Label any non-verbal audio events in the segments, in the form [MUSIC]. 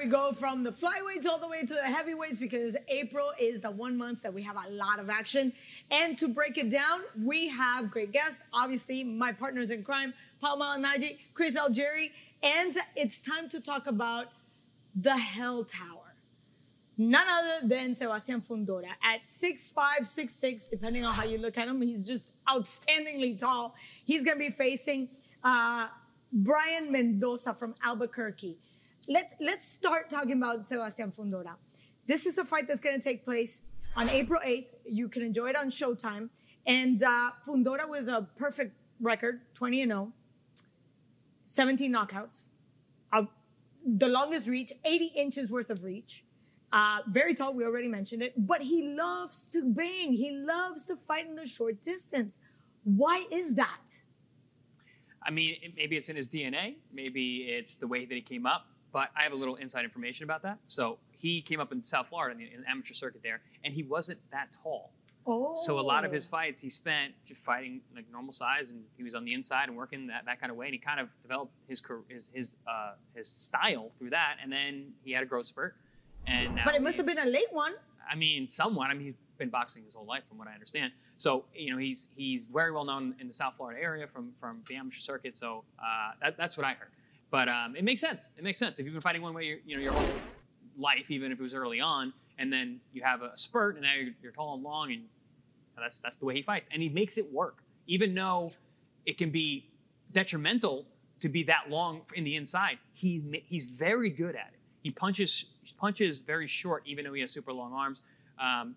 We go from the flyweights all the way to the heavyweights because April is the one month that we have a lot of action. And to break it down, we have great guests. Obviously, my partners in crime, Paul Malignaggi, Chris Algieri, and it's time to talk about the Hell Tower. None other than Sebastian Fundora at 6'5, 6'6, depending on how you look at him. He's just outstandingly tall. He's going to be facing uh, Brian Mendoza from Albuquerque. Let, let's start talking about Sebastian Fundora. This is a fight that's going to take place on April 8th. You can enjoy it on Showtime. And uh, Fundora with a perfect record, 20 and 0, 17 knockouts, uh, the longest reach, 80 inches worth of reach. Uh, very tall, we already mentioned it, but he loves to bang. He loves to fight in the short distance. Why is that? I mean, maybe it's in his DNA. Maybe it's the way that he came up. But I have a little inside information about that. So he came up in South Florida in the, in the amateur circuit there, and he wasn't that tall. Oh. So a lot of his fights he spent just fighting like normal size, and he was on the inside and working that, that kind of way. And he kind of developed his his his uh, his style through that, and then he had a growth spurt. And But it must he- have been a late one. I mean, somewhat. I mean, he's been boxing his whole life, from what I understand. So, you know, he's he's very well known in the South Florida area from from the amateur circuit. So uh, that, that's what I heard. But um, it makes sense. It makes sense if you've been fighting one way, your, you know, your whole life, even if it was early on, and then you have a spurt, and now you're, you're tall and long, and that's that's the way he fights, and he makes it work, even though it can be detrimental to be that long in the inside. He's he's very good at it. He punches punches very short, even though he has super long arms. Um,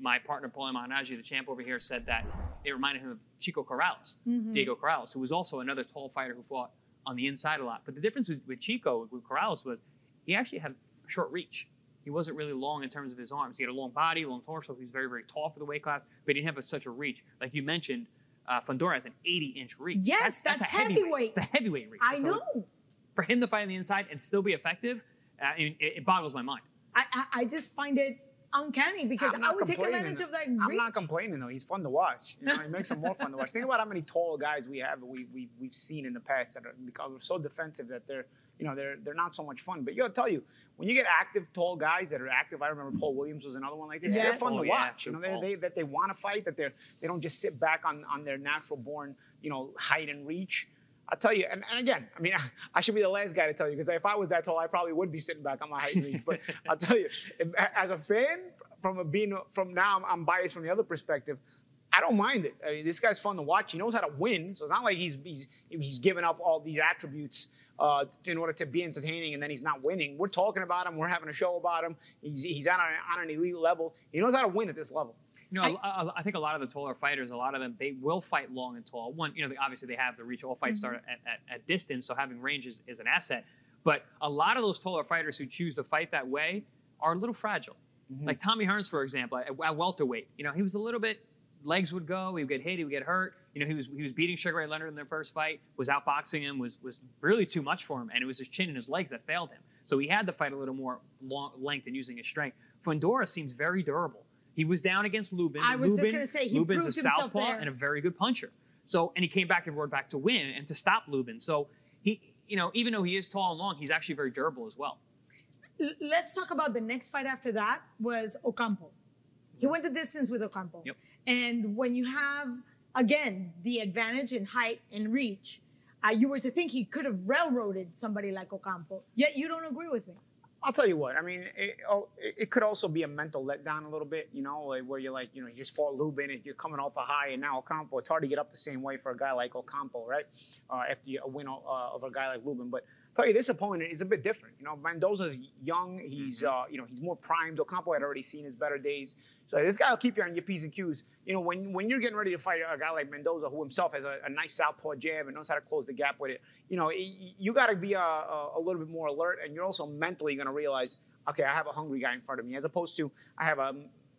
my partner Paul Malignaggi, the champ over here, said that it reminded him of Chico Corrales, Diego Corrales, who was also another tall fighter who fought on the inside a lot. But the difference with, with Chico, with Corrales, was he actually had short reach. He wasn't really long in terms of his arms. He had a long body, long torso. He was very, very tall for the weight class, but he didn't have a, such a reach. Like you mentioned, uh, Fundora has an 80-inch reach. Yes, that's a heavyweight. It's a heavyweight reach. I So know. For him to fight on the inside and still be effective, uh, it, it boggles my mind. I, I, I just find it uncanny because I'm I not would take advantage of that I'm not complaining though. He's fun to watch. You know, it makes him more fun to watch. Think about how many tall guys we have we, we we've seen in the past that are because we're so defensive that they're you know they're they're not so much fun. But you gotta tell you, when you get active tall guys that are active, I remember Paul Williams was another one like this. They're fun Oh, to yeah, watch. You know, they they that they want to fight. That they're they don't just sit back on on their natural born you know height and reach. I'll tell you, and, and again, I mean, [LAUGHS] I, should be the last guy to tell you because if I was that tall, I probably would be sitting back on my height and reach. But [LAUGHS] I'll tell you, if- as a fan, from a being from now, I'm, I'm biased from the other perspective. I don't mind it. I mean, this guy's fun to watch. He knows how to win, so it's not like he's he's he's giving up all these attributes uh, in order to be entertaining, and then he's not winning. We're talking about him. We're having a show about him. He's he's on, a, on an elite level. He knows how to win at this level. You know, I, I, I think a lot of the taller fighters, a lot of them, they will fight long and tall. One, you know, they, obviously they have the reach. All fights mm-hmm. start at, at, at distance, so having range is, is an asset. But a lot of those taller fighters who choose to fight that way are a little fragile. Mm-hmm. Like Tommy Hearns, for example, at, at welterweight, you know, he was a little bit legs would go, he would get hit, he would get hurt. You know, he was he was beating Sugar Ray Leonard in their first fight, was outboxing him, was was really too much for him, and it was his chin and his legs that failed him. So he had to fight a little more long length and using his strength. Fundora seems very durable. He was down against Lubin. I was just Lubin, gonna say, he Lubin's a himself southpaw there. and a very good puncher. So and he came back and roared back to win and to stop Lubin. So he, you know, even though he is tall and long, he's actually very durable as well. Let's talk about the next fight after that was Ocampo. He went the distance with Ocampo. Yep. And when you have, again, the advantage in height and reach, uh, you were to think he could have railroaded somebody like Ocampo. Yet you don't agree with me. I'll tell you what. I mean, it, oh, it could also be a mental letdown a little bit, you know, where you're like, you know, you just fought Lubin and you're coming off a high, and now Ocampo. It's hard to get up the same way for a guy like Ocampo, right? Uh, after a win uh, over a guy like Lubin, but tell you, this opponent is a bit different. You know, Mendoza's young. He's, mm-hmm. uh, you know, he's more primed. Ocampo had already seen his better days. So this guy will keep you on your P's and Q's. You know, when, when you're getting ready to fight a guy like Mendoza, who himself has a, a nice southpaw jab and knows how to close the gap with it, you know, you got to be a, a, a, little bit more alert. And you're also mentally going to realize, okay, I have a hungry guy in front of me, as opposed to I have a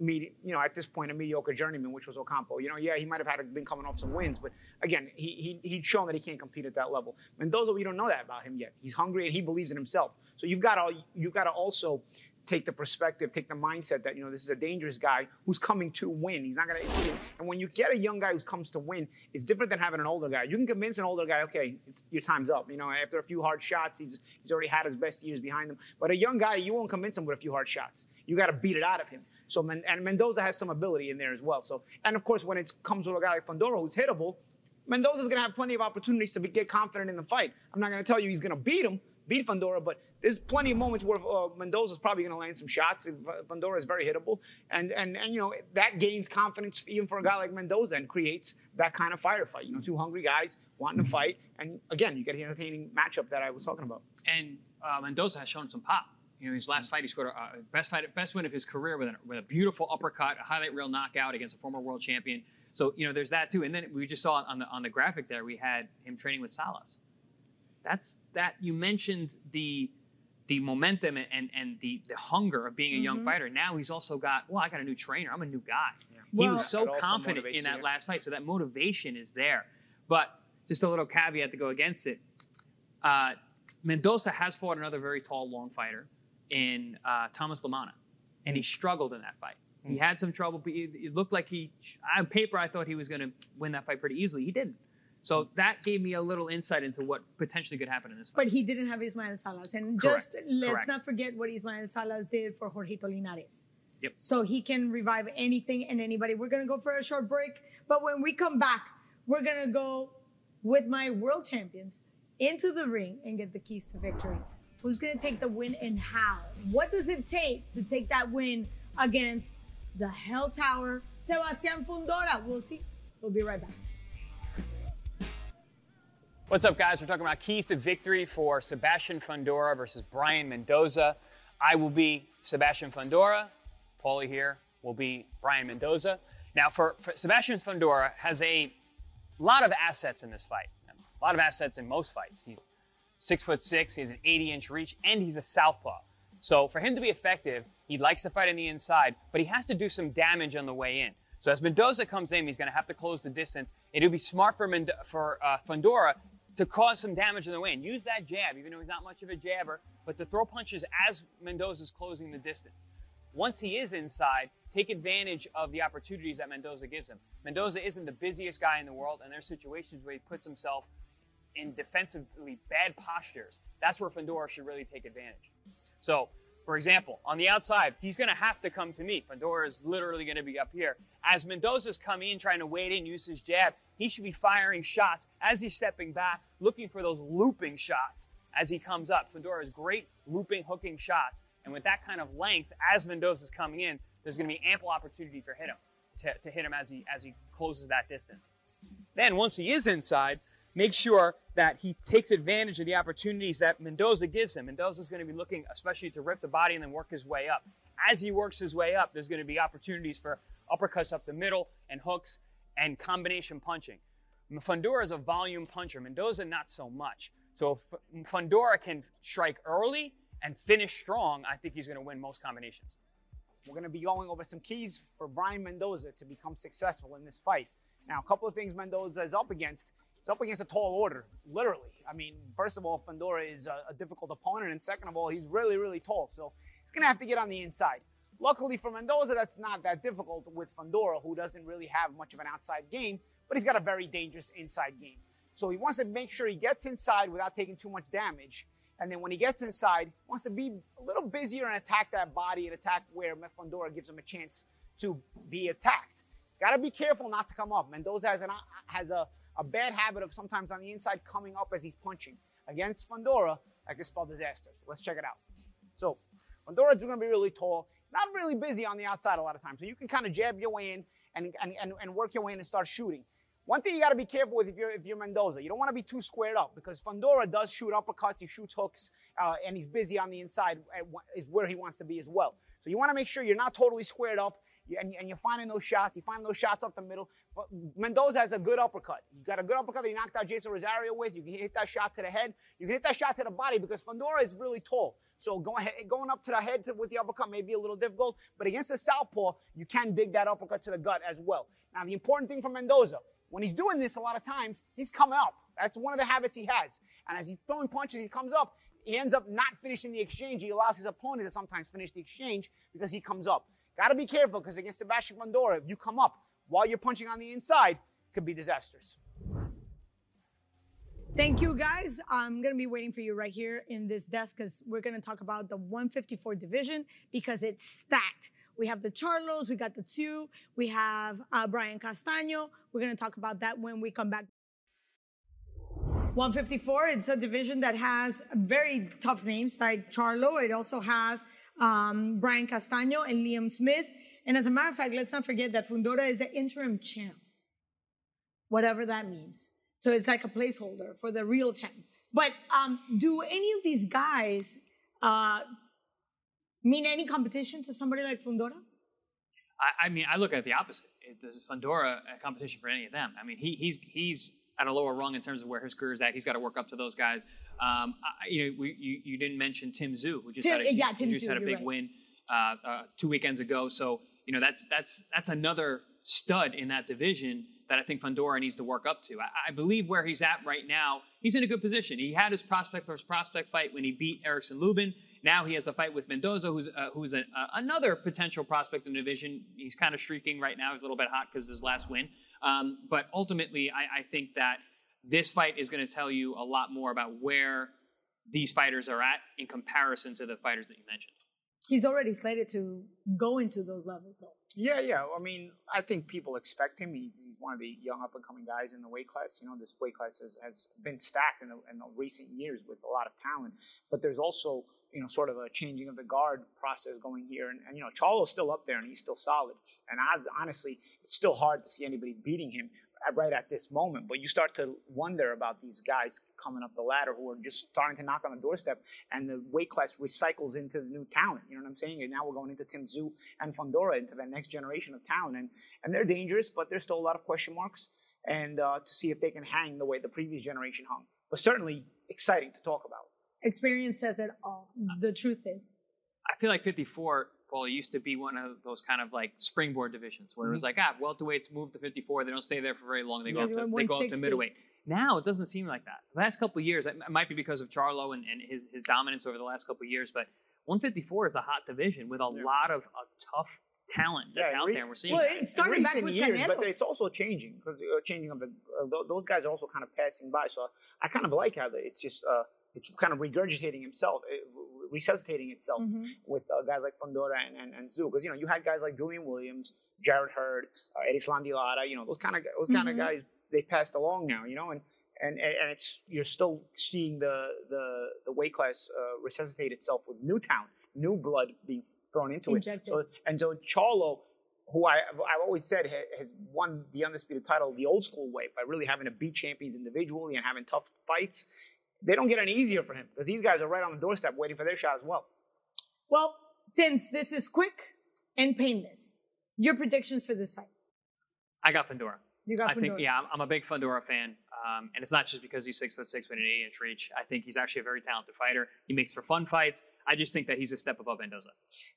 you know, at this point, a mediocre journeyman, which was Ocampo. You know, yeah, he might have had been coming off some wins, but again, he, he he'd shown that he can't compete at that level. Mendoza, we don't know that about him yet. He's hungry and he believes in himself. So you've got to you've got to also take the perspective, take the mindset that you know this is a dangerous guy who's coming to win. He's not gonna. And when you get a young guy who comes to win, it's different than having an older guy. You can convince an older guy, okay, your time's up. You know, after a few hard shots, he's he's already had his best years behind him. But a young guy, you won't convince him with a few hard shots. You got to beat it out of him. So and Mendoza has some ability in there as well. So and of course when it comes with a guy like Fundora who's hittable, Mendoza's gonna have plenty of opportunities to be, get confident in the fight. I'm not gonna tell you he's gonna beat him, beat Fundora, but there's plenty of moments where uh, Mendoza's probably going to land some shots. Fundora is very hittable, and and and you know that gains confidence even for a guy like Mendoza and creates that kind of firefight. You know, two hungry guys wanting to fight, and again, you get the entertaining matchup that I was talking about. And uh, Mendoza has shown some pop. You know, his last fight, he scored a uh, best fight, best win of his career with, with a beautiful uppercut, a highlight reel knockout against a former world champion. So you know, there's that too. And then we just saw on the on the graphic there, we had him training with Salas. That's that. You mentioned the the momentum and and the the hunger of being a young mm-hmm. fighter. Now he's also got well, I got a new trainer. I'm a new guy. Yeah. Well, he was so confident in that you. last fight, so that motivation is there. But just a little caveat to go against it. Uh, Mendoza has fought another very tall, long fighter in uh, Thomas LaManna, and he struggled in that fight. He hmm. had some trouble. It looked like he, on paper, I thought he was going to win that fight pretty easily. He didn't. So that gave me a little insight into what potentially could happen in this fight. But he didn't have Ismael Salas. And Correct. just let's Correct. not forget what Ismael Salas did for Jorgito Linares. Yep. So he can revive anything and anybody. We're going to go for a short break. But when we come back, we're going to go with my world champions into the ring and get the keys to victory. Who's going to take the win and how? What does it take to take that win against the Hell Tower, Sebastian Fundora? We'll see. We'll be right back. What's up, guys? We're talking about keys to victory for Sebastian Fundora versus Brian Mendoza. I will be Sebastian Fundora. Paulie here will be Brian Mendoza. Now, for, for Sebastian Fundora has a lot of assets in this fight. A lot of assets in most fights. He's six foot six, he has an 80 inch reach, and he's a southpaw. So for him to be effective, he likes to fight on the inside, but he has to do some damage on the way in. So as Mendoza comes in, he's going to have to close the distance. It would be smart for, Mend- for uh, to cause some damage on the way in. Use that jab, even though he's not much of a jabber, but to throw punches as Mendoza's closing the distance. Once he is inside, take advantage of the opportunities that Mendoza gives him. Mendoza isn't the busiest guy in the world, and there's situations where he puts himself in defensively bad postures, that's where Fundora should really take advantage. So, for example, on the outside, he's going to have to come to me. Fundora is literally going to be up here. As Mendoza's coming in, trying to wade in, use his jab, he should be firing shots as he's stepping back, looking for those looping shots as he comes up. Fundora has great looping, hooking shots. And with that kind of length, as Mendoza's coming in, there's going to be ample opportunity for hit him to, to hit him as he as he closes that distance. Then once he is inside, make sure that he takes advantage of the opportunities that Mendoza gives him. Mendoza's going to be looking especially to rip the body and then work his way up. As he works his way up, there's going to be opportunities for uppercuts up the middle and hooks and combination punching. Fundora is a volume puncher. Mendoza, not so much. So if Fundora can strike early and finish strong, I think he's going to win most combinations. We're going to be going over some keys for Brian Mendoza to become successful in this fight. Now, a couple of things Mendoza is up against up against a tall order, literally. I mean, first of all, Fundora is a, a difficult opponent, and second of all, he's really, really tall. So he's to have to get on the inside. Luckily for Mendoza, that's not that difficult with Fundora, who doesn't really have much of an outside game, but he's got a very dangerous inside game. So he wants to make sure he gets inside without taking too much damage. And then when he gets inside, wants to be a little busier and attack that body and attack where Fundora gives him a chance to be attacked. He's got to be careful not to come up. Mendoza has, an, has a, a bad habit of sometimes on the inside coming up as he's punching. Against Fundora, that could spell disaster. So let's check it out. So Fundora's going to be really tall. He's not really busy on the outside a lot of times. So you can kind of jab your way in and, and, and, and work your way in and start shooting. One thing you got to be careful with if you're if you're Mendoza, you don't want to be too squared up because Fundora does shoot uppercuts, he shoots hooks, uh, and he's busy on the inside is where he wants to be as well. So you want to make sure you're not totally squared up and, and you're finding those shots. You find those shots up the middle. But Mendoza has a good uppercut. You got a good uppercut that he knocked out Jeison Rosario with. You can hit that shot to the head. You can hit that shot to the body because Fundora is really tall. So going, going up to the head to, with the uppercut may be a little difficult, but against the southpaw, you can dig that uppercut to the gut as well. Now, the important thing for Mendoza, when he's doing this a lot of times, he's coming up. That's one of the habits he has. And as he's throwing punches, he comes up. He ends up not finishing the exchange. He allows his opponent to sometimes finish the exchange because he comes up. Got to be careful because against Sebastian Fundora, if you come up while you're punching on the inside, could be disastrous. Thank you, guys. I'm going to be waiting for you right here in this desk because we're going to talk about the 154 division because it's stacked. We have the Charlos, we got the two, we have uh, Brian Castaño. We're going to talk about that when we come back. 154, it's a division that has very tough names like Charlo. It also has um, Brian Castaño and Liam Smith. And as a matter of fact, let's not forget that Fundora is the interim champ, whatever that means. So it's like a placeholder for the real champ. But um, do any of these guys uh, mean any competition to somebody like Fundora? I, I mean, I look at it the opposite. Is Fundora a competition for any of them? I mean, he, he's he's at a lower rung in terms of where his career is at. He's got to work up to those guys. Um, I, you know, we, you, you didn't mention Tim Tszyu, who just Tim, had a, yeah, Tim just had a big right. win uh, uh, two weekends ago. So you know, that's that's that's another stud in that division that I think Fundora needs to work up to. I, I, believe where he's at right now, he's in a good position. He had his prospect versus prospect fight when he beat Erickson Lubin. Now he has a fight with Mendoza, who's uh, who's a, another potential prospect in the division. He's kind of streaking right now. He's a little bit hot because of his last win. Um, but ultimately, I, I think that this fight is going to tell you a lot more about where these fighters are at in comparison to the fighters that you mentioned. He's already slated to go into those levels. So. Yeah, yeah. I mean, I think people expect him. He's, he's one of the young up and coming guys in the weight class. You know, this weight class has, has been stacked in the, in the recent years with a lot of talent. But there's also, you know, sort of a changing of the guard process going here. And, and you know, Charlo's still up there and he's still solid. And I honestly, it's still hard to see anybody beating him right at this moment. But you start to wonder about these guys coming up the ladder who are just starting to knock on the doorstep, and the weight class recycles into the new talent. You know what I'm saying? And now we're going into Tim Tszyu and Fundora into that next generation of talent, and and they're dangerous, but there's still a lot of question marks, and uh, to see if they can hang the way the previous generation hung. But certainly exciting to talk about. Experience says it all. The truth is. I feel like 54 well, it used to be one of those kind of like springboard divisions where it was like, ah, welterweights move to 54. They don't stay there for very long. They go, up, to, they they go up to middleweight. Now it doesn't seem like that. The last couple of years, it might be because of Charlo and, and his, his dominance over the last couple of years, but 154 is a hot division with a lot of a tough talent that's Yeah, out re- there. and We're seeing Well, that. it started back recent with years, but it's also changing because uh, changing of the uh, those guys are also kind of passing by. So I kind of like how the, it's just uh, it's kind of regurgitating himself, uh, resuscitating itself Mm-hmm. with uh, guys like Fundora and and, and Tszyu. Because you know you had guys like Julian Williams, Jarrett Hurd, uh, Eddie Lara, you know those kind of those kind Mm-hmm. of guys they passed along now. You know and. And, and and it's you're still seeing the the, the weight class uh, resuscitate itself with new talent, new blood being thrown into Injected. it. So and so Charlo, who I, I've always said has won the undisputed title the old school way by really having to beat champions individually and having tough fights. They don't get any easier for him because these guys are right on the doorstep waiting for their shot as well. Well, since this is quick and painless, your predictions for this fight? I got Fundora. You got I think, yeah, I'm, I'm a big Fundora fan, um, and it's not just because he's six foot six with an eight inch reach. I think he's actually a very talented fighter. He makes for fun fights. I just think that he's a step above Mendoza.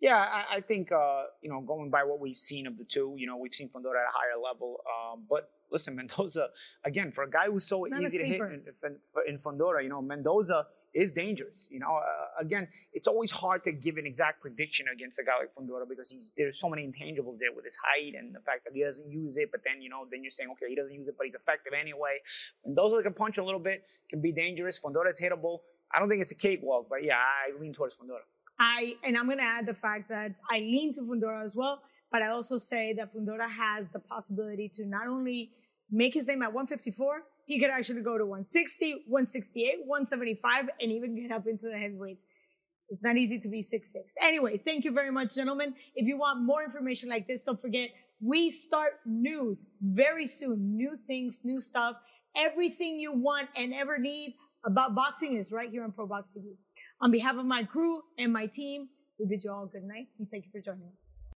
Yeah, I, I think uh, you know going by what we've seen of the two, you know we've seen Fundora at a higher level. Um, but listen, [LAUGHS] Mendoza again for a guy who's so Not easy to hit in, in, in Fundora, you know Mendoza is dangerous. You know, uh, again, it's always hard to give an exact prediction against a guy like Fundora because there's so many intangibles there with his height and the fact that he doesn't use it. But then you know, then you're saying okay, he doesn't use it, but he's effective anyway. Mendoza can punch a little bit, can be dangerous. Fundora is hittable. I don't think it's a cakewalk, but yeah, I lean towards Fundora. I and I'm gonna add the fact that I lean to Fundora as well. But I also say that Fundora has the possibility to not only make his name at 154, he could actually go to 160, 168, 175, and even get up into the heavyweights. It's not easy to be six six. Anyway, thank you very much, gentlemen. If you want more information like this, don't forget we start news very soon. New things, new stuff. Everything you want and ever need about boxing is right here on Pro TV. On behalf of my crew and my team, we bid you all good night and thank you for joining us.